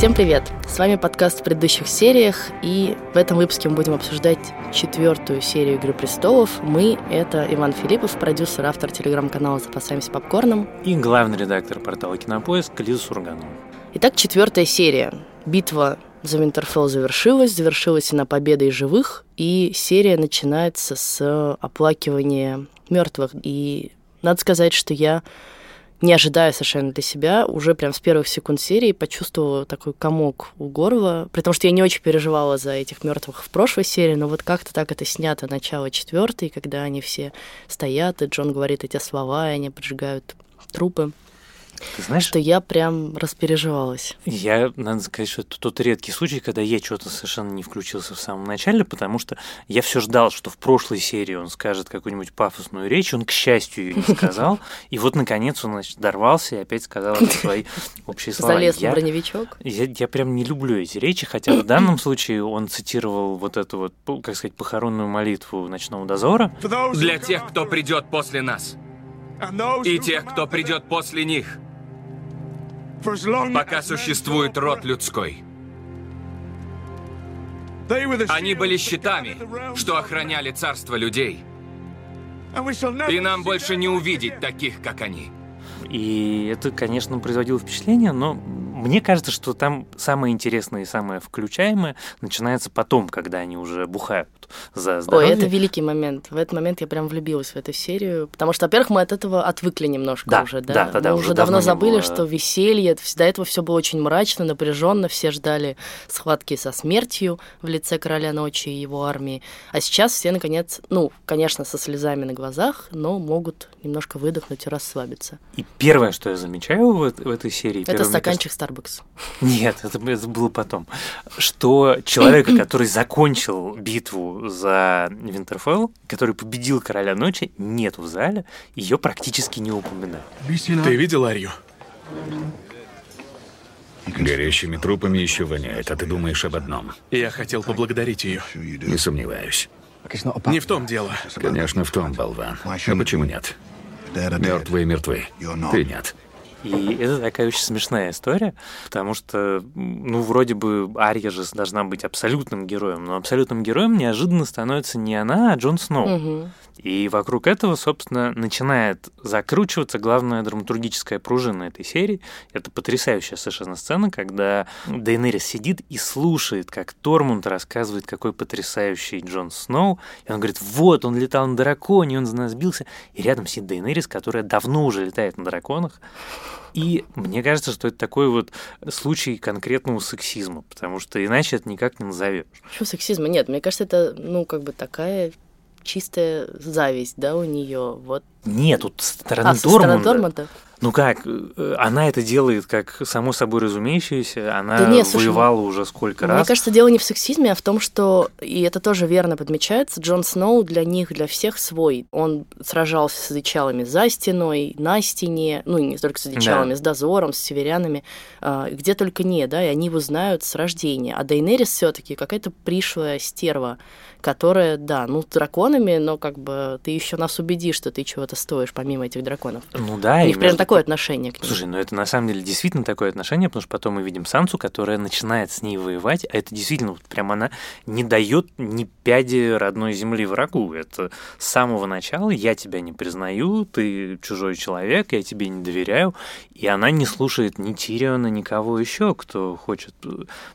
Всем привет! С вами подкаст в предыдущих сериях, и в этом выпуске мы будем обсуждать четвертую серию «Игры престолов». Мы — это Иван Филиппов, продюсер, автор телеграм-канала «Запасаемся попкорном». И главный редактор портала «Кинопоиск» Лиза Сурганова. Итак, четвертая серия. Битва за Винтерфелл завершилась, завершилась она победой живых, и серия начинается с оплакивания мертвых. И надо сказать, что я не ожидая совершенно для себя, уже прям с первых секунд серии почувствовала такой комок у горла, при том, что я не очень переживала за этих мертвых в прошлой серии, но вот как-то так это снято начало четвертой, когда они все стоят, и Джон говорит эти слова, и они поджигают трупы. Ты знаешь, что я прям распереживалась. Я, надо сказать, что это тот редкий случай, когда я что-то совершенно не включился в самом начале, потому что я все ждал, что в прошлой серии он скажет какую-нибудь пафосную речь, он, к счастью, ее не сказал, и вот, наконец, он, значит, дорвался и опять сказал свои общие слова. Залез на броневичок. Я, я прям не люблю эти речи, хотя в данном случае он цитировал вот эту вот, как сказать, похоронную молитву ночного дозора. Для тех, кто придет после нас. И тех, кто придет после них пока существует род людской. Они были щитами, что охраняли царство людей. И нам больше не увидеть таких, как они. И это, конечно, производило впечатление, но мне кажется, что там самое интересное и самое включаемое начинается потом, когда они уже бухают за здоровье. Ой, это великий момент. В этот момент я прям влюбилась в эту серию, потому что, во-первых, мы от этого отвыкли немножко да, уже, да? Да, да, да. Мы уже давно, давно забыли, было... что веселье, до этого все было очень мрачно, напряженно, все ждали схватки со смертью в лице короля ночи и его армии. А сейчас все, наконец, ну, конечно, со слезами на глазах, но могут немножко выдохнуть и расслабиться. И первое, что я замечаю в, в этой серии... Это стаканчик кажется... Starbucks. Нет, это, это было потом. Что человека, который закончил битву за Винтерфелл, который победил Короля Ночи, нет в зале, ее практически не упоминают. Ты видел Арию? Горящими трупами еще воняет, а ты думаешь об одном. Я хотел поблагодарить ее. Не сомневаюсь. Не в том дело. Конечно, в том, болван. А почему нет? Мертвые мертвы. Ты нет. И это такая очень смешная история, потому что, ну, вроде бы Ария же должна быть абсолютным героем, но абсолютным героем неожиданно становится не она, а Джон Сноу. Угу. И вокруг этого, собственно, начинает закручиваться главная драматургическая пружина этой серии. Это потрясающая совершенно сцена, когда Дейнерис сидит и слушает, как Тормунд рассказывает, какой потрясающий Джон Сноу. И он говорит, вот, он летал на драконе, он за нас бился. И рядом сидит Дейнерис, которая давно уже летает на драконах. И мне кажется, что это такой вот случай конкретного сексизма, потому что иначе это никак не назовешь. Почему сексизма? Нет, мне кажется, это, ну, как бы такая чистая зависть, да, у нее. Вот. Нет, тут стороны а, Дормунда. Дормунда. Ну как, э, она это делает как само собой разумеющееся, она да нет, слушай, воевала уже сколько мне раз. Мне кажется, дело не в сексизме, а в том, что, и это тоже верно подмечается, Джон Сноу для них, для всех свой. Он сражался с одичалами за стеной, на стене, ну не только с одичалами, да. с дозором, с северянами, а, где только не, да, и они его знают с рождения. А Дейнерис все таки какая-то пришлая стерва, которая, да, ну, драконами, но как бы ты еще нас убедишь, что ты чего-то стоишь помимо этих драконов. Ну да. У них прям такое отношение к ним. Слушай, ну это на самом деле действительно такое отношение, потому что потом мы видим Сансу, которая начинает с ней воевать, а это действительно вот прям она не дает ни пяди родной земли врагу. Это с самого начала я тебя не признаю, ты чужой человек, я тебе не доверяю, и она не слушает ни Тириона, никого еще, кто хочет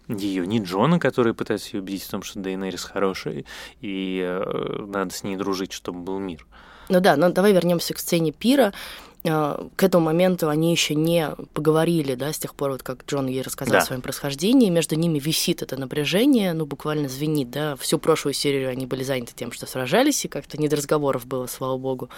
ее, ни Джона, который пытается ее убедить в том, что Дейнерис хороший, и э, надо с ней дружить, чтобы был мир. Ну да, но давай вернемся к сцене пира. Э, к этому моменту они еще не поговорили, да, с тех пор, вот как Джон ей рассказал да. о своем происхождении, между ними висит это напряжение, ну, буквально звенит, да, всю прошлую серию они были заняты тем, что сражались, и как-то не до разговоров было, слава богу.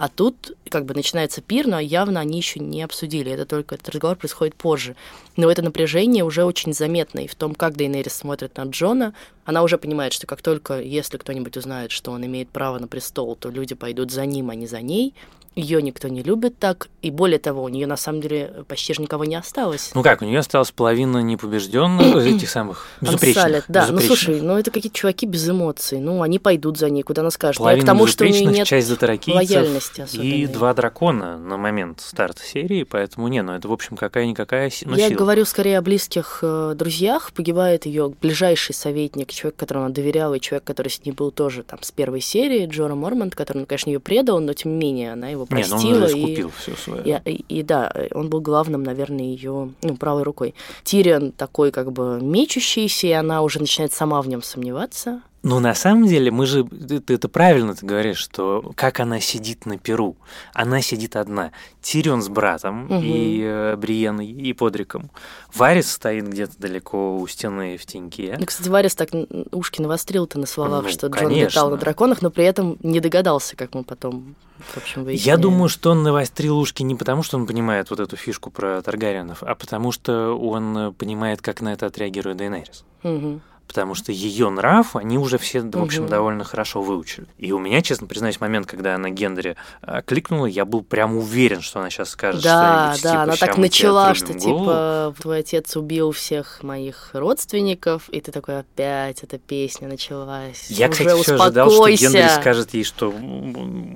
А тут как бы начинается пир, но явно они еще не обсудили. Это только этот разговор происходит позже. Но это напряжение уже очень заметно. И в том, как Дейнерис смотрит на Джона, она уже понимает, что как только, если кто-нибудь узнает, что он имеет право на престол, то люди пойдут за ним, а не за ней ее никто не любит так, и более того, у нее на самом деле почти же никого не осталось. Ну как, у нее осталась половина непобежденных, этих самых безупречных. Салят, да, ну слушай, ну это какие-то чуваки без эмоций, ну они пойдут за ней, куда она скажет. Половина к тому, что у нее нет часть лояльности. особенные. И два дракона на момент старта серии, поэтому не, ну это, в общем, какая-никакая ну, Я сила. говорю скорее о близких э, друзьях. Погибает ее ближайший советник, человек, которому она доверяла, и человек, который с ней был тоже там с первой серии, Джора Мормонт, который, ну, конечно, ее предал, но тем не менее она его простила. Не, ну он искупил и, все свое. И, и, и да, он был главным, наверное, ее ну, правой рукой. Тириан такой как бы мечущийся, и она уже начинает сама в нем сомневаться. Ну, на самом деле, мы же, ты это правильно ты говоришь, что как она сидит на перу. Она сидит одна. Тирион с братом угу. и э, Бриеной, и Подриком. Варис стоит где-то далеко у стены в теньке. Ну, кстати, Варис так ушки навострил-то на словах, ну, что Джон конечно. летал на драконах, но при этом не догадался, как мы потом в общем, Я думаю, что он навострил ушки не потому, что он понимает вот эту фишку про Таргариенов, а потому что он понимает, как на это отреагирует Дейнерис. Угу потому что ее нрав они уже все, в общем, угу. довольно хорошо выучили. И у меня, честно признаюсь, момент, когда она Гендере а, кликнула, я был прям уверен, что она сейчас скажет да, что-нибудь. Да, типа, она так начала, что голову. типа твой отец убил всех моих родственников, и ты такой опять эта песня началась. Я, уже кстати, все ожидал, что Гендер скажет ей, что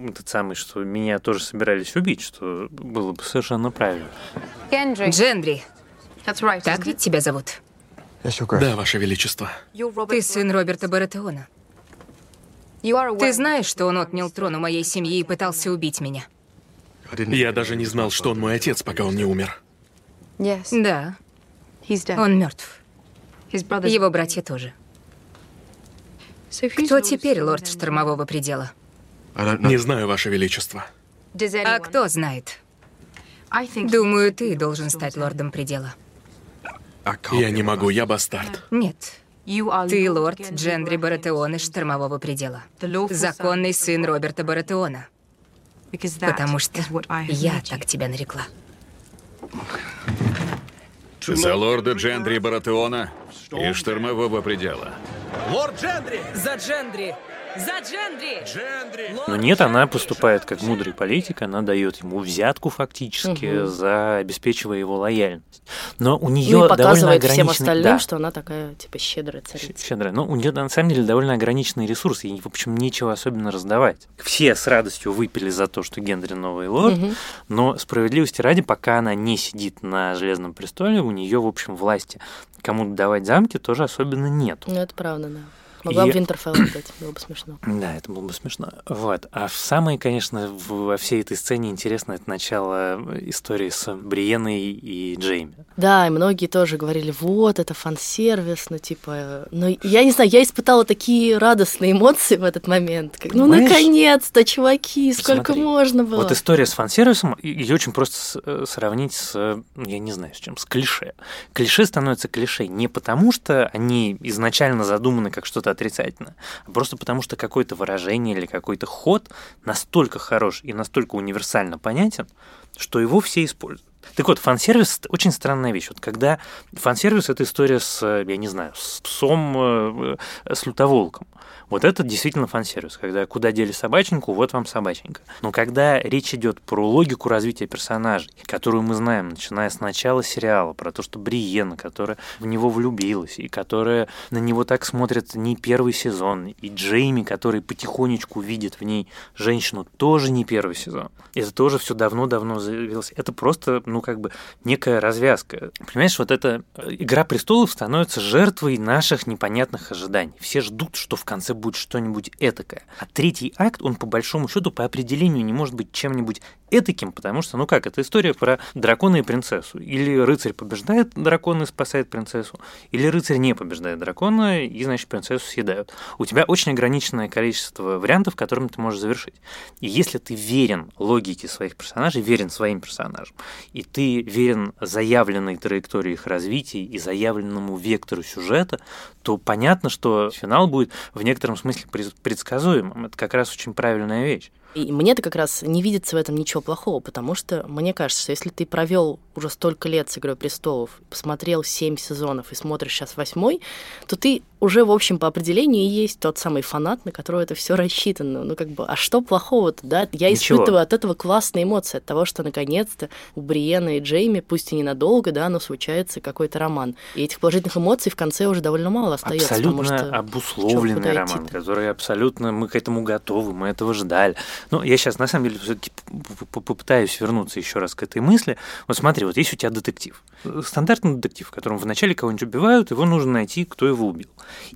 этот самый, что меня тоже собирались убить, что было бы совершенно правильно. Гендри. Джендри. Так ведь тебя зовут? Да, Ваше Величество. Ты сын Роберта Баратеона. Ты знаешь, что он отнял трон у моей семьи и пытался убить меня? Я даже не знал, что он мой отец, пока он не умер. Да. Он мертв. Его братья тоже. Кто теперь лорд Штормового предела? Не знаю, Ваше Величество. А кто знает? Думаю, ты должен стать лордом предела. Я не могу, я бастард. Нет. Ты лорд Джендри Баратеон из Штормового предела. Законный сын Роберта Баратеона. Потому что я так тебя нарекла. За лорда Джендри Баратеона и Штормового предела. Лорд Джендри! За Джендри! За Джендри! Джендри! Но нет, она поступает как мудрый политик, она дает ему взятку фактически, угу. за обеспечивая его лояльность. Но у нее ну, и показывает довольно всем остальным, да. что она такая, типа, щедрая царица. Щедрая. Но у нее на самом деле довольно ограниченный ресурс, ей, в общем, нечего особенно раздавать. Все с радостью выпили за то, что Генри новый лорд, угу. но справедливости ради, пока она не сидит на Железном престоле, у нее, в общем, власти кому-то давать замки тоже особенно нет. Ну, это правда, да. Могла и... бы Винтерфелл отдать, было бы смешно. Да, это было бы смешно. Вот. А самое, конечно, во всей этой сцене интересно это начало истории с Бриеной и Джейми. Да, и многие тоже говорили, вот, это фан-сервис, ну, типа... Ну, я не знаю, я испытала такие радостные эмоции в этот момент. Как, ну, наконец-то, чуваки, сколько Смотри, можно было. Вот история с фан-сервисом, ее очень просто э, сравнить с, я не знаю, с чем, с клише. Клише становится клише не потому, что они изначально задуманы как что-то отрицательно, а просто потому что какое-то выражение или какой-то ход настолько хорош и настолько универсально понятен, что его все используют. Так вот, фан-сервис – очень странная вещь. Вот когда фан-сервис – это история с, я не знаю, с псом, э, с лютоволком. Вот это действительно фан-сервис, когда куда дели собаченьку, вот вам собаченька. Но когда речь идет про логику развития персонажей, которую мы знаем, начиная с начала сериала, про то, что Бриена, которая в него влюбилась, и которая на него так смотрит не первый сезон, и Джейми, который потихонечку видит в ней женщину, тоже не первый сезон. Это тоже все давно-давно заявилось. Это просто, ну, как бы некая развязка. Понимаешь, вот эта «Игра престолов» становится жертвой наших непонятных ожиданий. Все ждут, что в конце будет что-нибудь этакое. А третий акт, он по большому счету по определению не может быть чем-нибудь этаким, потому что, ну как, это история про дракона и принцессу. Или рыцарь побеждает дракона и спасает принцессу, или рыцарь не побеждает дракона и, значит, принцессу съедают. У тебя очень ограниченное количество вариантов, которыми ты можешь завершить. И если ты верен логике своих персонажей, верен своим персонажам, и ты верен заявленной траектории их развития и заявленному вектору сюжета, то понятно, что финал будет в некотором смысле предсказуемым. Это как раз очень правильная вещь. И мне-то как раз не видится в этом ничего плохого, потому что мне кажется, что если ты провел уже столько лет с «Игрой престолов», посмотрел семь сезонов и смотришь сейчас восьмой, то ты уже, в общем, по определению и есть тот самый фанат, на которого это все рассчитано. Ну, как бы, а что плохого-то, да? Я Ничего. испытываю от этого классные эмоции, от того, что наконец-то у Бриена и Джейми, пусть и ненадолго, да, но случается какой-то роман. И этих положительных эмоций в конце уже довольно мало остается. Абсолютно потому что обусловленный роман, который абсолютно мы к этому готовы, мы этого ждали. Ну, я сейчас, на самом деле, все-таки попытаюсь вернуться еще раз к этой мысли. Вот смотри, вот есть у тебя детектив. Стандартный детектив, в котором вначале кого-нибудь убивают, его нужно найти, кто его убил.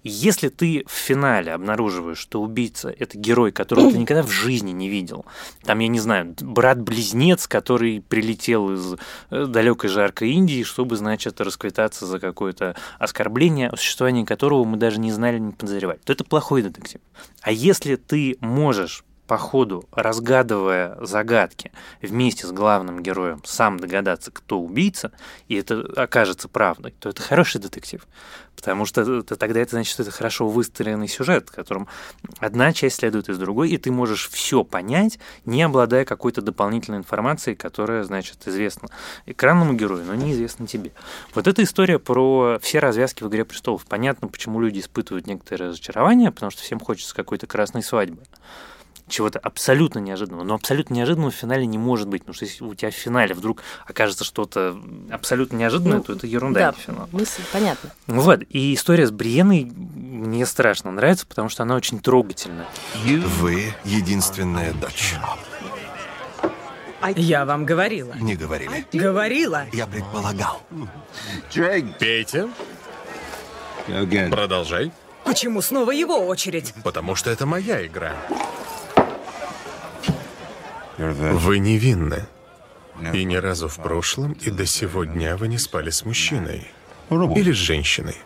И если ты в финале обнаруживаешь, что убийца – это герой, которого ты никогда в жизни не видел, там, я не знаю, брат-близнец, который прилетел из э, далекой жаркой Индии, чтобы, значит, расквитаться за какое-то оскорбление, о существовании которого мы даже не знали, не подозревали, то это плохой детектив. А если ты можешь по ходу, разгадывая загадки вместе с главным героем, сам догадаться, кто убийца, и это окажется правдой, то это хороший детектив. Потому что это, тогда это значит, что это хорошо выстроенный сюжет, в котором одна часть следует из другой, и ты можешь все понять, не обладая какой-то дополнительной информацией, которая, значит, известна экранному герою, но неизвестна тебе. Вот эта история про все развязки в «Игре престолов». Понятно, почему люди испытывают некоторое разочарование, потому что всем хочется какой-то красной свадьбы чего-то абсолютно неожиданного. Но абсолютно неожиданного в финале не может быть. Потому что если у тебя в финале вдруг окажется что-то абсолютно неожиданное, ну, то это ерунда, да, не финал. Мысль понятна. Вот. И история с Бриеной мне страшно нравится, потому что она очень трогательная. Вы единственная дочь. Я вам говорила. Не говорили. Говорила. Я предполагал. Пейте. Продолжай. Почему снова его очередь? Потому что это моя игра. Вы невинны. И ни разу в прошлом и до сего дня вы не спали с мужчиной. Или с женщиной.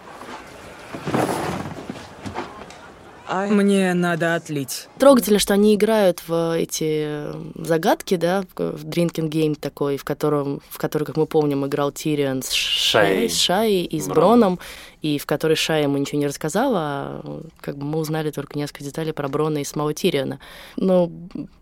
Мне надо отлить. Трогательно, что они играют в эти загадки, да, в Drinking Game такой, в котором, в который, как мы помним, играл Тириан с Шай, с Шай и с Броном и в которой Шая ему ничего не рассказала, а как бы мы узнали только несколько деталей про Брона и самого Тириона. Ну,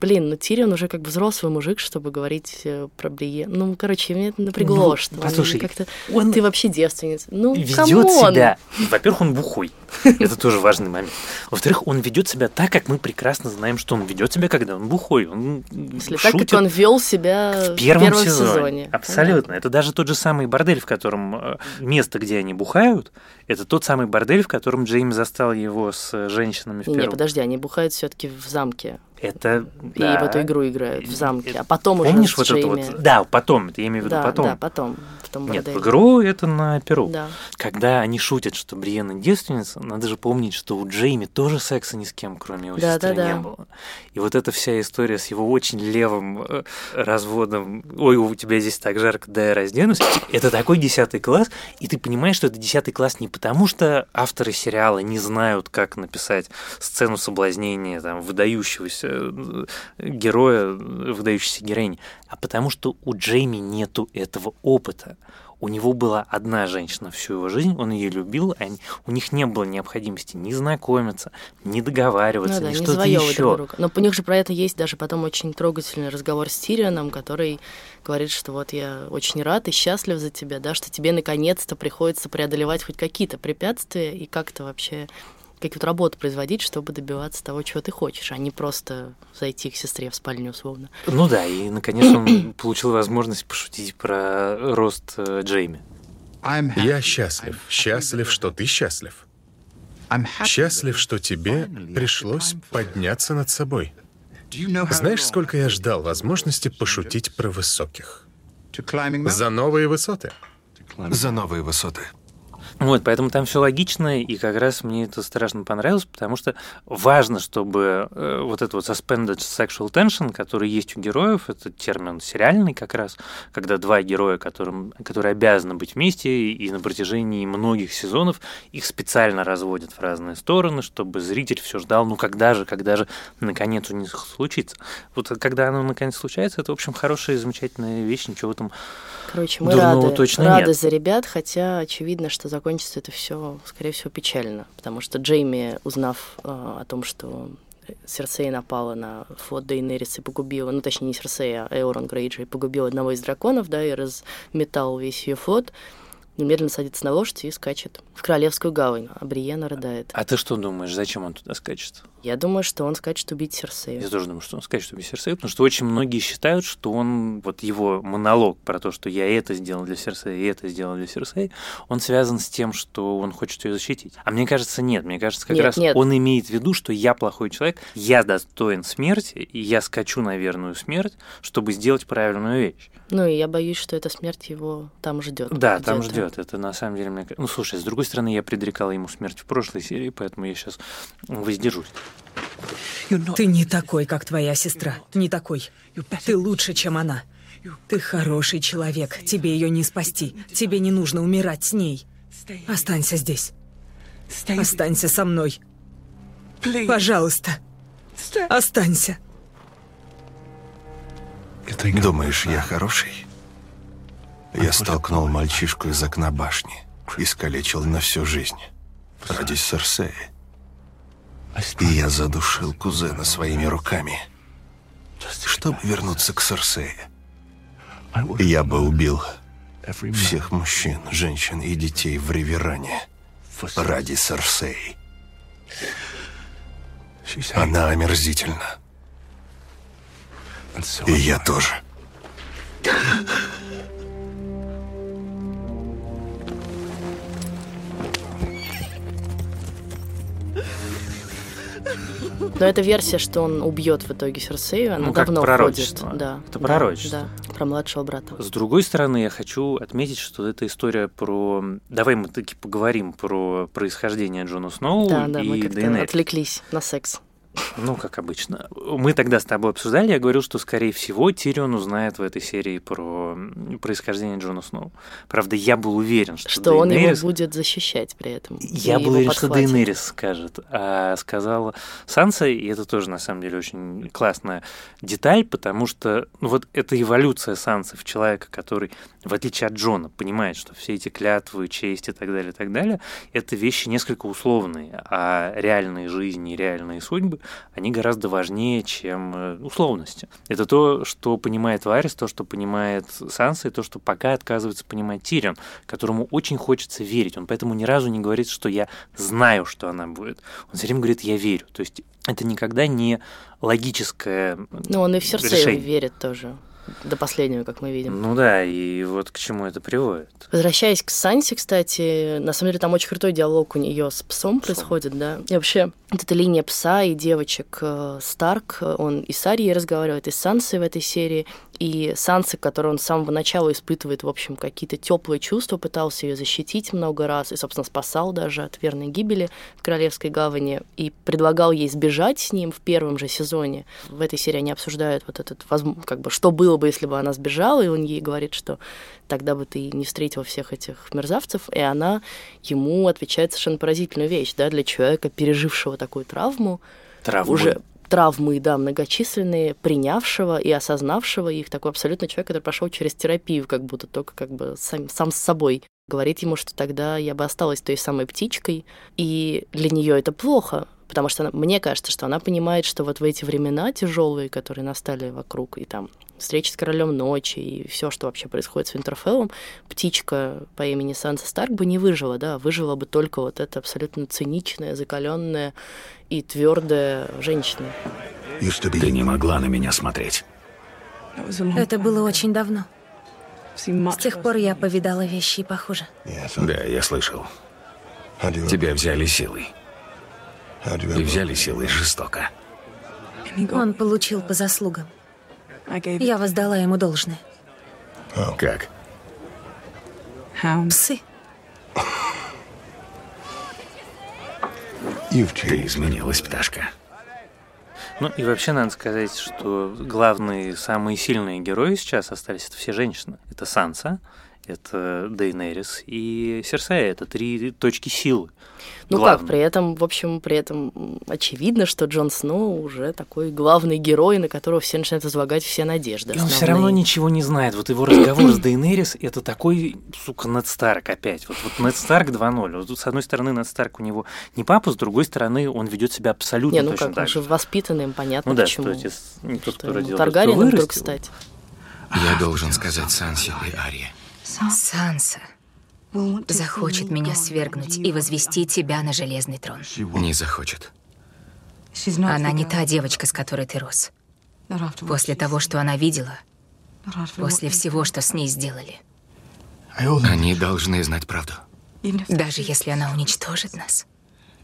блин, ну Тирион уже как бы взрослый мужик, чтобы говорить э, про Брие. Ну, короче, меня это напрягло, ну, что послушай, как-то он ты вообще девственница. Ну, ведет себя. Во-первых, он бухой. Это тоже важный момент. Во-вторых, он ведет себя так, как мы прекрасно знаем, что он ведет себя, когда он бухой. Он Если так, как он вел себя в первом, в первом сезоне. сезоне. Абсолютно. Это даже тот же самый бордель, в котором э, место, где они бухают, это тот самый бордель, в котором Джейми застал его с женщинами в. Не, подожди, они бухают все-таки в замке. Это и да. в эту игру играют в замке, а потом Помнишь уже вот это вот? Да, потом. Это я имею в виду да, потом. Да, потом. Том Нет, в игру это на Перу. Да. Когда они шутят, что Бриенна девственница, надо же помнить, что у Джейми тоже секса ни с кем, кроме его да, сестры, да, не да. было. И вот эта вся история с его очень левым э, разводом. Ой, у тебя здесь так жарко, да я разденусь. Это такой десятый класс, и ты понимаешь, что это десятый класс не потому, что авторы сериала не знают, как написать сцену соблазнения там выдающегося э, героя, выдающейся героини, а потому что у Джейми нету этого опыта. У него была одна женщина всю его жизнь, он ее любил, а у них не было необходимости ни знакомиться, ни договариваться, ну, да, ни что-то еще. Друг. Но у них же про это есть даже потом очень трогательный разговор с Тирионом, который говорит, что вот я очень рад и счастлив за тебя, да, что тебе наконец-то приходится преодолевать хоть какие-то препятствия и как-то вообще какую-то работу производить, чтобы добиваться того, чего ты хочешь, а не просто зайти к сестре в спальню условно. Ну да, и наконец он получил возможность пошутить про рост э, Джейми. Я счастлив. Счастлив, что ты счастлив. Счастлив, что тебе пришлось подняться над собой. Знаешь, сколько я ждал возможности пошутить про высоких? За новые высоты. За новые высоты. Вот, поэтому там все логично, и как раз мне это страшно понравилось, потому что важно, чтобы э, вот этот вот suspended sexual tension, который есть у героев, это термин сериальный как раз, когда два героя, которым, которые обязаны быть вместе, и на протяжении многих сезонов их специально разводят в разные стороны, чтобы зритель все ждал, ну когда же, когда же наконец у них случится. Вот когда оно наконец случается, это, в общем, хорошая, замечательная вещь, ничего там Короче, мы Дурного рады, точно рады нет. за ребят, хотя очевидно, что закончится это все, скорее всего, печально, потому что Джейми, узнав э, о том, что Серсея напала на флот Дейнерис и погубила, ну точнее не Серсея, а Эурон Грейджи, и погубил одного из драконов, да, и разметал весь ее флот, немедленно садится на лошадь и скачет в Королевскую гавань, а Бриена рыдает. А ты что думаешь, зачем он туда скачет? Я думаю, что он скачет убить Серсею. Я тоже думаю, что он скачет убить Серсею, потому что очень многие считают, что он, вот его монолог про то, что я это сделал для Серсеи, и это сделал для Серсеи, он связан с тем, что он хочет ее защитить. А мне кажется, нет. Мне кажется, как нет, раз нет. он имеет в виду, что я плохой человек, я достоин смерти, и я скачу на верную смерть, чтобы сделать правильную вещь. Ну, и я боюсь, что эта смерть его там ждет. Да, там ждет. Это на самом деле мне... Ну, слушай, с другой стороны, я предрекал ему смерть в прошлой серии, поэтому я сейчас воздержусь. Ты не такой, как твоя сестра. Не такой. Ты лучше, чем она. Ты хороший человек. Тебе ее не спасти. Тебе не нужно умирать с ней. Останься здесь. Останься со мной. Пожалуйста. Останься. Думаешь, я хороший? Я столкнул мальчишку из окна башни. Искалечил на всю жизнь. Ради Серсеи. И я задушил кузена своими руками. Чтобы вернуться к Серсее. Я бы убил всех мужчин, женщин и детей в Риверане ради Серсеи. Она омерзительна. И я тоже. Но эта версия, что он убьет в итоге Серсею, она ну, как давно пророчество. Да. Это пророчество. Да, про младшего брата. С другой стороны, я хочу отметить, что это история про... Давай мы таки поговорим про происхождение Джона Сноу да, да, и мы как-то отвлеклись на секс. Ну, как обычно. Мы тогда с тобой обсуждали, я говорил, что, скорее всего, Тирион узнает в этой серии про происхождение Джона Сноу. Правда, я был уверен, что Что Дейенерис... он его будет защищать при этом. Я был уверен, что Дейенерис скажет, а сказала Санса, и это тоже, на самом деле, очень классная деталь, потому что ну, вот эта эволюция Сансы в человека, который, в отличие от Джона, понимает, что все эти клятвы, честь и так далее, и так далее, это вещи несколько условные, а реальные жизни, реальные судьбы они гораздо важнее, чем условности. Это то, что понимает Варис, то, что понимает Санса, и то, что пока отказывается понимать Тирион, которому очень хочется верить. Он поэтому ни разу не говорит, что я знаю, что она будет. Он все время говорит, я верю. То есть это никогда не логическое Ну, он и в сердце верит тоже до последнего, как мы видим. Ну да, и вот к чему это приводит. Возвращаясь к Сансе, кстати, на самом деле там очень крутой диалог у нее с псом происходит, да. И вообще, вот эта линия пса и девочек э, Старк, он и с Арией разговаривает, и с Сансой в этой серии, и Санса, который он с самого начала испытывает, в общем, какие-то теплые чувства, пытался ее защитить много раз, и, собственно, спасал даже от верной гибели в Королевской гавани, и предлагал ей сбежать с ним в первом же сезоне. В этой серии они обсуждают вот этот, как бы, что было бы, если бы она сбежала, и он ей говорит, что тогда бы ты не встретил всех этих мерзавцев, и она ему отвечает совершенно поразительную вещь, да, для человека, пережившего такую травму, Травмы. уже травмы, да, многочисленные, принявшего и осознавшего их, такой абсолютно человек, который прошел через терапию, как будто только как бы сам, сам с собой. Говорит ему, что тогда я бы осталась той самой птичкой, и для нее это плохо, потому что она, мне кажется, что она понимает, что вот в эти времена тяжелые, которые настали вокруг, и там встреча с королем ночи и все, что вообще происходит с Винтерфеллом, птичка по имени Санса Старк бы не выжила, да, выжила бы только вот эта абсолютно циничная, закаленная и твердая женщина. Ты не могла на меня смотреть. Это было очень давно. С тех пор я повидала вещи похуже. Да, я слышал. Тебя взяли силой. И взяли силой жестоко. Он получил по заслугам. Я воздала ему должное. Как? Псы. Ты изменилась, пташка. Ну и вообще надо сказать, что главные, самые сильные герои сейчас остались это все женщины. Это Санса, это Дейнерис и Серсея. Это три точки силы. Ну главные. как, при этом, в общем, при этом очевидно, что Джон Сноу уже такой главный герой, на которого все начинают возлагать все надежды. И он все равно ничего не знает. Вот его разговор с Дейнерис — это такой, сука, Нед Старк опять. Вот, вот Нед Старк 2.0. Вот, с одной стороны, Нед Старк у него не папа, с другой стороны, он ведет себя абсолютно не, ну точно как, так он же воспитанный, им понятно, ну, да, почему. Что, не тот, кто родил, Таргариен вдруг стать. Я должен сказать Сансе и Арии. Санса захочет меня свергнуть и возвести тебя на железный трон. Не захочет. Она не та девочка, с которой ты рос. После того, что она видела, после всего, что с ней сделали. Они должны знать правду. Даже если она уничтожит нас.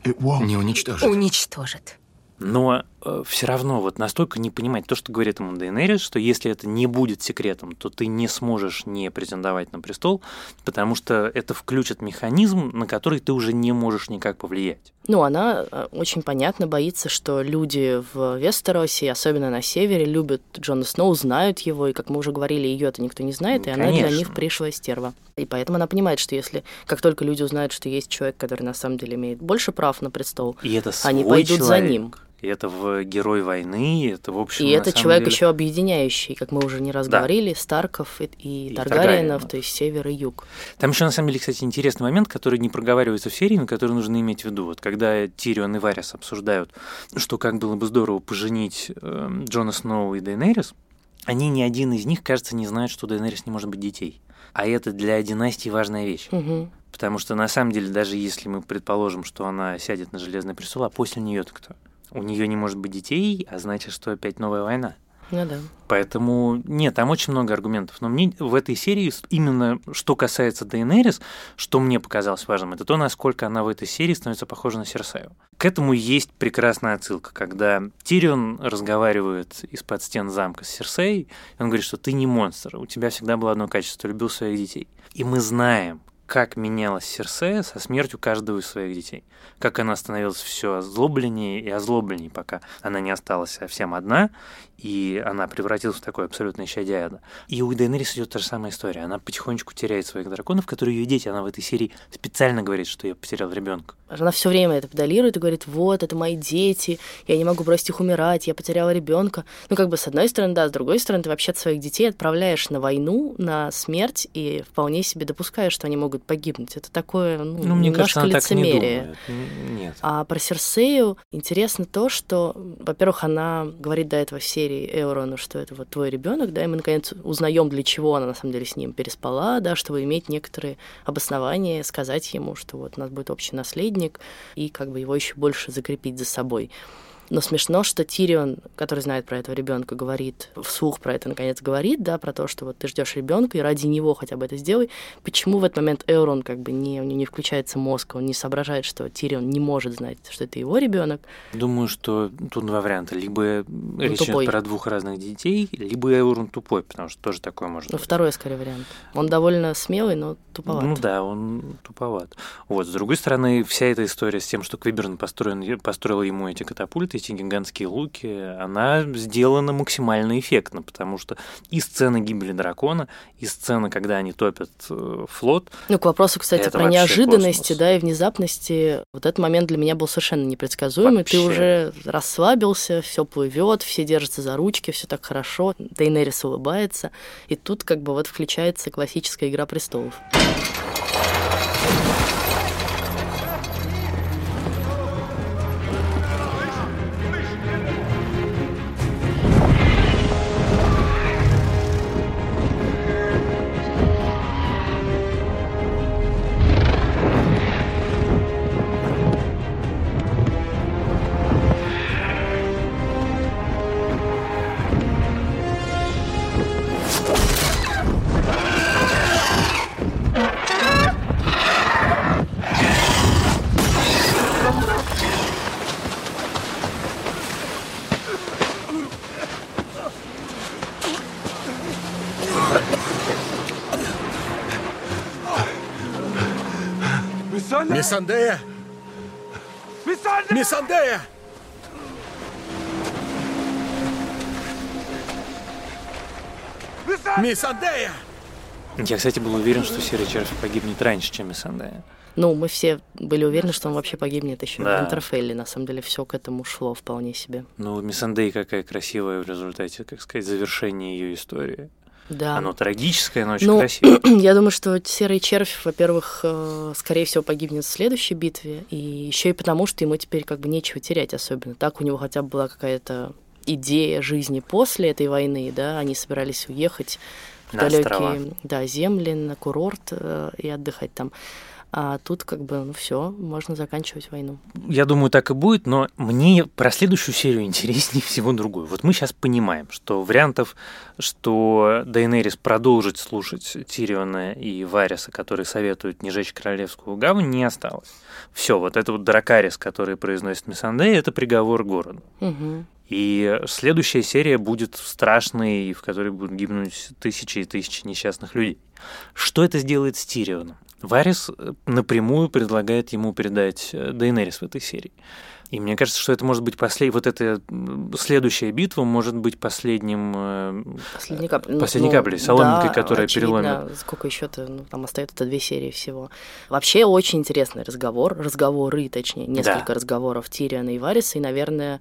Не уничтожит. Уничтожит. Но э, все равно вот настолько не понимать то, что говорит ему Дейнерис, что если это не будет секретом, то ты не сможешь не претендовать на престол, потому что это включит механизм, на который ты уже не можешь никак повлиять. Ну, она э, очень понятно боится, что люди в Вестеросе, особенно на севере, любят Джона Сноу, знают его, и, как мы уже говорили, ее это никто не знает, Ну, и она конечно. для них пришлая стерва. И поэтому она понимает, что если как только люди узнают, что есть человек, который на самом деле имеет больше прав на престол, И это они пойдут за человек. ним. И это в герой войны, это в общем. И это человек деле- еще объединяющий, как мы уже не раз Да. говорили, Старков и, и И Таргариенов, то есть север и юг. Там еще на самом деле, кстати, интересный момент, который не проговаривается в серии, но который нужно иметь в виду. Вот когда Тирион и Варис обсуждают, что как было бы здорово поженить э, Джона Сноу и Дейнерис, они ни один из них, кажется, не знают, что у Дейнерис не может быть детей. А это для династии важная вещь. Мгм. Потому что на самом деле, даже если мы предположим, что она сядет на железный престол, а после нее-то кто? У нее не может быть детей, а значит, что опять новая война. Ну да. Поэтому нет, там очень много аргументов. Но мне в этой серии именно что касается Дейенерис, что мне показалось важным, это то, насколько она в этой серии становится похожа на Серсаю. К этому есть прекрасная отсылка, когда Тирион разговаривает из-под стен замка с Серсеей, и он говорит, что ты не монстр, у тебя всегда было одно качество, любил своих детей. И мы знаем, как менялась Серсея со смертью каждого из своих детей. Как она становилась все озлобленнее и озлобленнее, пока она не осталась совсем одна, и она превратилась в такое абсолютное щадяда. И у Дейнерис идет та же самая история. Она потихонечку теряет своих драконов, которые ее дети. Она в этой серии специально говорит, что я потерял ребенка. Она все время это педалирует и говорит, вот, это мои дети, я не могу бросить их умирать, я потеряла ребенка. Ну, как бы, с одной стороны, да, с другой стороны, ты вообще своих детей отправляешь на войну, на смерть, и вполне себе допускаешь, что они могут погибнуть. Это такое, ну, Ну, мне немножко кажется, она так не лицемерие. думает. Н- Нет. А про Серсею интересно то, что, во-первых, она говорит до этого в серии Эурону, что это вот твой ребенок, да, и мы наконец узнаем, для чего она на самом деле с ним переспала, да, чтобы иметь некоторые обоснования, сказать ему, что вот у нас будет общий наследник, и как бы его еще больше закрепить за собой. Но смешно, что Тирион, который знает про этого ребенка, говорит, вслух про это наконец говорит, да, про то, что вот ты ждешь ребенка, и ради него хотя бы это сделай. Почему в этот момент Эурон как бы не, у него не включается мозг, он не соображает, что Тирион не может знать, что это его ребенок. Думаю, что тут два варианта. Либо речь тупой. идет про двух разных детей, либо Эурон тупой, потому что тоже такое может Ну, быть. второй, скорее, вариант. Он довольно смелый, но туповат. Ну да, он туповат. Вот, с другой стороны, вся эта история с тем, что Квиберн построен, построил ему эти катапульты, эти гигантские луки, она сделана максимально эффектно, потому что и сцена гибели дракона, и сцена, когда они топят э, флот, Ну, к вопросу, кстати, про неожиданности, космос. да, и внезапности. Вот этот момент для меня был совершенно непредсказуемый. Ты Вообще. уже расслабился, все плывет, все держатся за ручки, все так хорошо. Дейнерис улыбается. И тут как бы вот включается классическая игра престолов. Мисандея! Мисандея! Мисандея! я, кстати, был уверен, что Серый Червь погибнет раньше, чем Миссандея. Ну, мы все были уверены, что он вообще погибнет еще Да. в Интерфелле. На самом деле все к этому шло вполне себе. Ну, Миссандея какая красивая в результате, как сказать, завершение ее истории. Да. Оно трагическое, но очень Ну, красивое. Я думаю, что серый червь, во-первых, э, скорее всего, погибнет в следующей битве, и еще и потому, что ему теперь как бы нечего терять особенно. Так у него хотя бы была какая-то идея жизни после этой войны, да, они собирались уехать в На острова. далекие да, земли, на курорт э, и отдыхать там. А тут как бы, ну все, можно заканчивать войну. Я думаю, так и будет, но мне про следующую серию интереснее всего другое. Вот мы сейчас понимаем, что вариантов, что Дейнерис продолжит слушать Тириона и Вариса, которые советуют не жечь Королевскую гавань, не осталось. Все, вот это вот Дракарис, который произносит Миссандей, это приговор городу. Угу. И следующая серия будет страшной, в которой будут гибнуть тысячи и тысячи несчастных людей. Что это сделает с Тирионом? Варис э, напрямую предлагает ему передать э, Дейнерис в этой серии. И мне кажется, что это может быть послед... вот эта следующая битва может быть последним э, последней, кап... Ну, последней ну, каплей, соломинкой, да, которая очевидно, переломит. Сколько еще-то, ну, там остается две серии всего. Вообще очень интересный разговор, разговоры, точнее, несколько Да. разговоров Тириана и Вариса, и, наверное,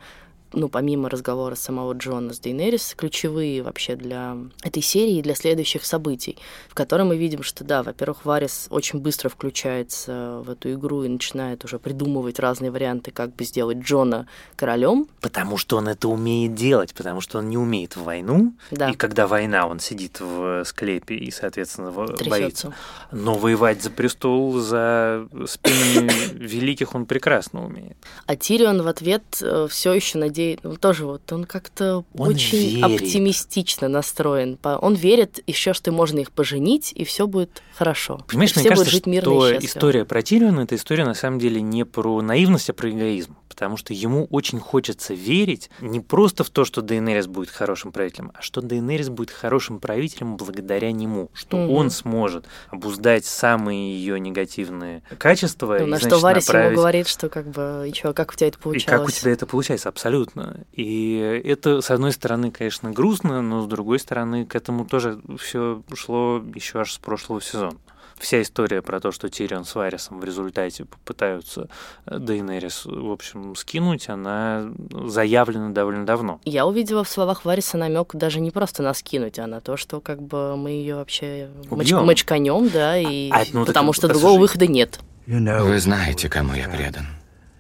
ну, помимо разговора самого Джона с Дейнерис, ключевые вообще для этой серии и для следующих событий, в котором мы видим, что, да, во-первых, Варис очень быстро включается в эту игру и начинает уже придумывать разные варианты, как бы сделать Джона королем. Потому что он это умеет делать, потому что он не умеет в войну. Да. И когда война, он сидит в склепе и, соответственно, в- боится. Трясется. Но воевать за престол, за спинами великих он прекрасно умеет. А Тирион в ответ все еще надеется, ну, тоже вот он как-то Он очень верит. оптимистично настроен. Он верит еще, что можно их поженить, и все будет хорошо. Понимаешь, И мне все кажется, жить мирно что и история про Тириона это история на самом деле не про наивность, а про эгоизм. Потому что ему очень хочется верить не просто в то, что Дейнерис будет хорошим правителем, а что Дейнерис будет хорошим правителем благодаря нему, что Мгм. он сможет обуздать самые ее негативные качества. Ну, и, на значит, что Варис ему направить- говорит, что как бы, и как у тебя это и получалось? как у тебя это получается, абсолютно. И это, с одной стороны, конечно, грустно, но с другой стороны, к этому тоже все шло еще аж с прошлого сезона. Вся история про то, что Тирион с Варисом в результате попытаются э, Дейнерис, в общем, скинуть, она заявлена довольно давно. Я увидела в словах Вариса намек даже не просто на скинуть, а на то, что как бы мы ее вообще Убьём. мочканем, да, и А, ну, так потому что послушай. другого выхода нет. Вы знаете, кому я предан.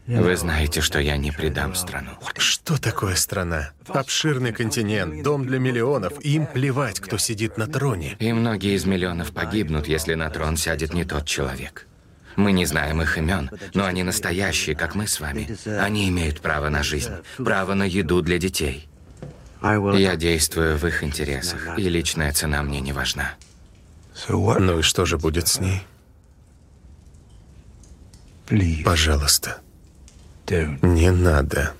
Вы знаете, что я не предам страну. Что такое страна? Обширный континент, дом для миллионов, им плевать, кто сидит на троне. И многие из миллионов погибнут, если на трон сядет не тот человек. Мы не знаем их имен, но они настоящие, как мы с вами. Они имеют право на жизнь, право на еду для детей. Я действую в их интересах, и личная цена мне не важна. Ну и что же будет с ней? Пожалуйста, не надо.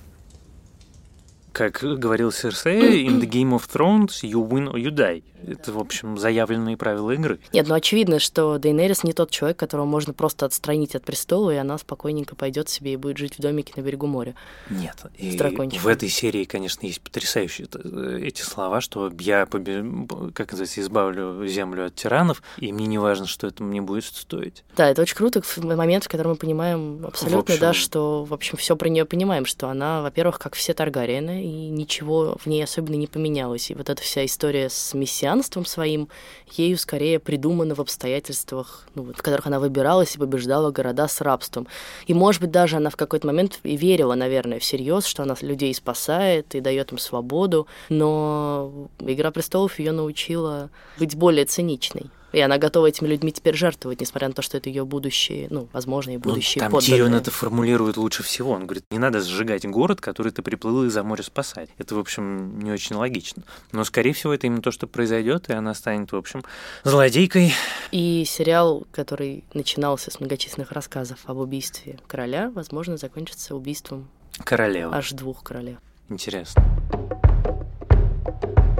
Как говорил Серсея, in the Game of Thrones you win or you die. Это, в общем, заявленные правила игры. Нет, ну очевидно, что Дейнерис не тот человек, которого можно просто отстранить от престола, и она спокойненько пойдет себе и будет жить в домике на берегу моря. Нет. И в этой серии, конечно, есть потрясающие э, эти слова, что я, побе- как называется, избавлю землю от тиранов, и мне не важно, что это мне будет стоить. Да, это очень круто, момент, в котором мы понимаем абсолютно, общем- да, что, в общем, все про нее понимаем, что она, во-первых, как все Таргариены, и ничего в ней особенно не поменялось. И вот эта вся история с мессианством своим, ею скорее придумана в обстоятельствах, ну, в которых она выбиралась и побеждала города с рабством. И, может быть, даже она в какой-то момент и верила, наверное, всерьез, что она людей спасает и дает им свободу, но «Игра престолов» ее научила быть более циничной. И она готова этими людьми теперь жертвовать, несмотря на то, что это ее будущие, ну, возможные Ну, будущие там подданные. Тирион это формулирует лучше всего. Он говорит, не надо сжигать город, который ты приплыл из-за моря спасать. Это, в общем, не очень логично. Но, скорее всего, это именно то, что произойдет, и она станет, в общем, злодейкой. И сериал, который начинался с многочисленных рассказов об убийстве короля, возможно, закончится убийством Королева. аж двух королев. Интересно.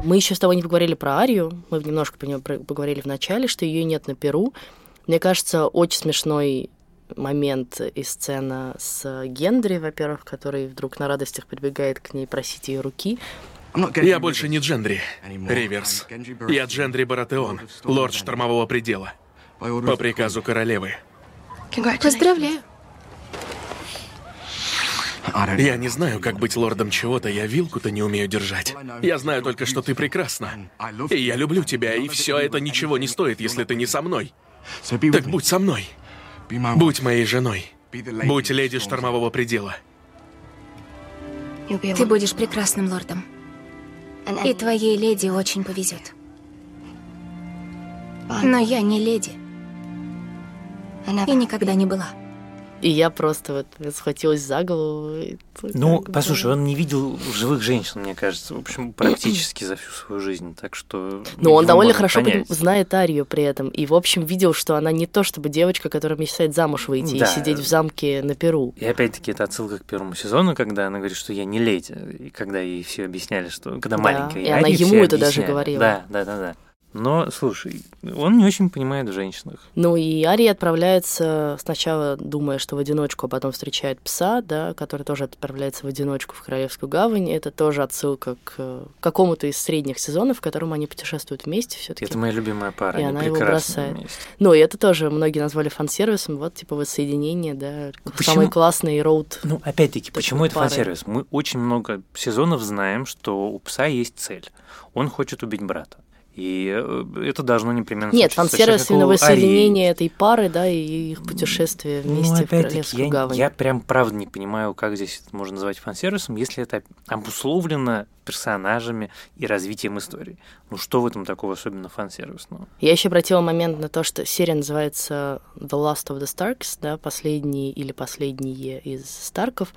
Мы еще с тобой не поговорили про Арию. Мы немножко про нее поговорили в начале, что ее нет на Перу. Мне кажется, очень смешной момент и сцена с Гендри, во-первых, который вдруг на радостях прибегает к ней просить ее руки. Я больше не Джендри, Риверс. Я Джендри Баратеон, лорд штормового предела. По приказу королевы. Поздравляю. Я не знаю, как быть лордом чего-то, я вилку-то не умею держать. Я знаю только, что ты прекрасна. И я люблю тебя, и все это ничего не стоит, если ты не со мной. Так будь со мной. Будь моей женой. Будь леди штормового предела. Ты будешь прекрасным лордом. И твоей леди очень повезет. Но я не леди. И никогда не была. И я просто вот схватилась за голову. Ну, послушай, он не видел живых женщин, мне кажется, в общем, практически за всю свою жизнь, так что... Ну, он довольно хорошо понять. знает Арию при этом, и, в общем, видел, что она не то чтобы девочка, которая мечтает замуж выйти да. и сидеть в замке на Перу. И опять-таки это отсылка к первому сезону, когда она говорит, что я не леди, и когда ей все объясняли, что... Когда да, маленькая, и она ему это даже говорила. Да, да, да, да. Но, слушай, он не очень понимает в женщинах. Ну и Ария отправляется сначала, думая, что в одиночку, а потом встречает пса, да, который тоже отправляется в одиночку в Королевскую гавань. Это тоже отсылка к какому-то из средних сезонов, в котором они путешествуют вместе все таки Это моя любимая пара, и она его бросает. Вместе. Ну и это тоже многие назвали фан-сервисом, вот типа воссоединение, да, почему? самый классный роуд. Ну, опять-таки, почему это фан-сервис? Мы очень много сезонов знаем, что у пса есть цель. Он хочет убить брата. И э, это должно непременно Нет, фан-сервис именно воссоединение этой пары, да, и их путешествие ну, вместе ну, в Королевскую я, гавань. Я прям правда не понимаю, как здесь это можно назвать фан-сервисом, если это обусловлено персонажами и развитием истории. Ну что в этом такого особенно фан-сервисного? Я еще обратила момент на то, что серия называется The Last of the Starks, да, последний или последние из Старков.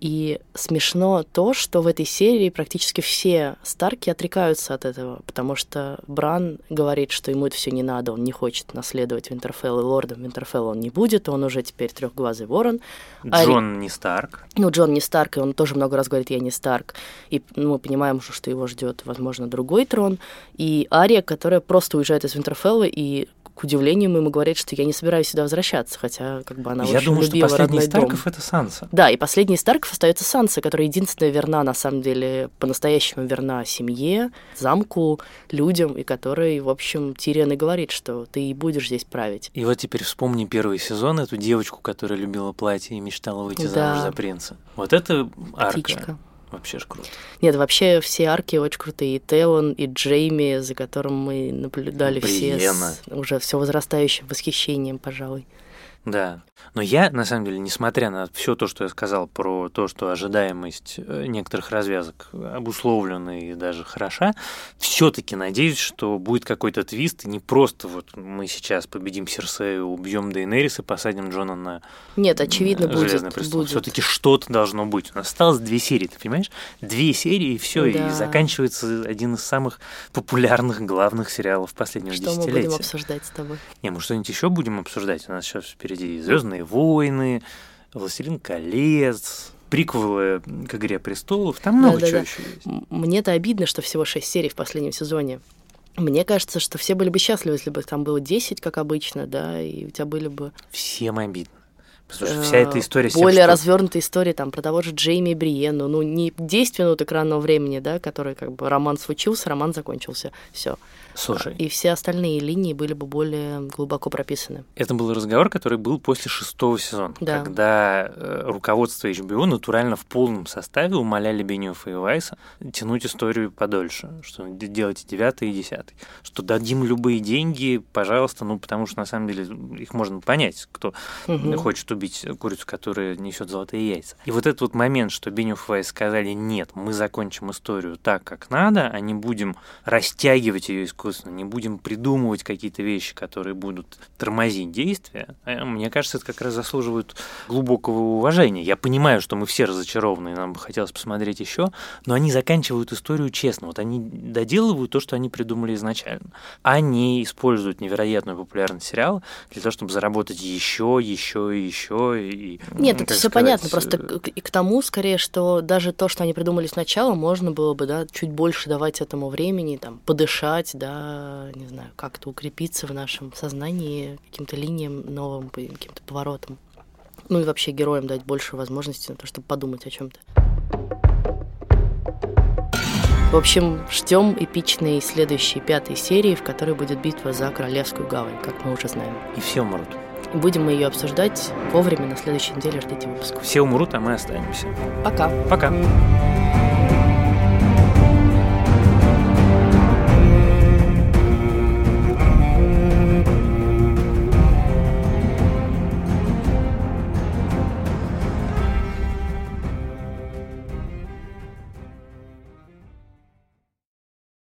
И смешно то, что в этой серии практически все Старки отрекаются от этого, потому что Бран говорит, что ему это все не надо, он не хочет наследовать Винтерфелл, и лордом Винтерфелл он не будет, он уже теперь трехглазый ворон. Джон а... не Старк. Ну, Джон не Старк, и он тоже много раз говорит, я не Старк. И ну, мы понимаем уже, что его ждет, возможно, другой трон. И Ария, которая просто уезжает из Винтерфелла и к удивлению ему говорит, что я не собираюсь сюда возвращаться, хотя как бы она я очень думаю, любила что последний родной Старков дом. это Санса. Да, и последний из Старков остается Санса, которая единственная верна, на самом деле, по-настоящему верна семье, замку, людям, и которой, в общем, Тириан и говорит, что ты и будешь здесь править. И вот теперь вспомни первый сезон, эту девочку, которая любила платье и мечтала выйти да. замуж за принца. Вот это арка. Птичка. Вообще ж круто. Нет, вообще все арки очень крутые. И Телон, и Джейми, за которым мы наблюдали Бриена. все с уже все возрастающим восхищением, пожалуй. Да. Но я, на самом деле, несмотря на все то, что я сказал про то, что ожидаемость э, некоторых развязок обусловлена и даже хороша, все-таки надеюсь, что будет какой-то твист, и не просто вот мы сейчас победим Серсею, убьем Дейнерис и посадим Джона на Нет, очевидно, будет. престол. Все-таки что-то должно быть. У нас осталось две серии, ты понимаешь? Две серии, и все, да. и заканчивается один из самых популярных главных сериалов последнего что десятилетия. Что мы будем обсуждать с тобой? Не, мы что-нибудь еще будем обсуждать. У нас сейчас впереди Звездные Звездные войны, Властелин колец, приквелы к Игре престолов, там много да, чего да, еще есть. Мне-то обидно, что всего шесть серий в последнем сезоне. Мне кажется, что все были бы счастливы, если бы там было 10, как обычно, да, и у тебя были бы... Всем обидно. Что вся эта э, история... Более что... развернутая история там про того же Джейми Бриену. Ну, не 10 минут экранного времени, да, который как бы роман случился, роман закончился. Все. Слушай. И все остальные линии были бы более глубоко прописаны. Это был разговор, который был после шестого сезона, да. когда э, руководство HBO натурально в полном составе умоляли Бенioff и Вайса тянуть историю подольше, что делайте девятый и десятый, что дадим любые деньги, пожалуйста, ну потому что на самом деле их можно понять, кто угу. хочет убить курицу, которая несет золотые яйца. И вот этот вот момент, что Вайс сказали нет, мы закончим историю так, как надо, а не будем растягивать ее искусственно искусственно, не будем придумывать какие-то вещи, которые будут тормозить действия, э, мне кажется, это как раз заслуживает глубокого уважения. Я понимаю, что мы все разочарованы, и нам бы хотелось посмотреть еще, но они заканчивают историю честно. Вот они доделывают то, что они придумали изначально. Они используют невероятную популярность сериала для того, чтобы заработать еще, еще и еще. И, Нет, это все понятно. Просто э, и к тому, скорее, что даже то, что они придумали сначала, можно было бы да, чуть больше давать этому времени, там, подышать, да, не знаю, как-то укрепиться в нашем сознании каким-то линиям новым, каким-то поворотом. Ну и вообще героям дать больше возможностей на то, чтобы подумать о чем-то. В общем, ждем эпичной следующей пятой серии, в которой будет битва за Королевскую гавань, как мы уже знаем. И все умрут. Будем мы ее обсуждать вовремя на следующей неделе. Ждите выпуск. Все умрут, а мы останемся. Пока. Пока.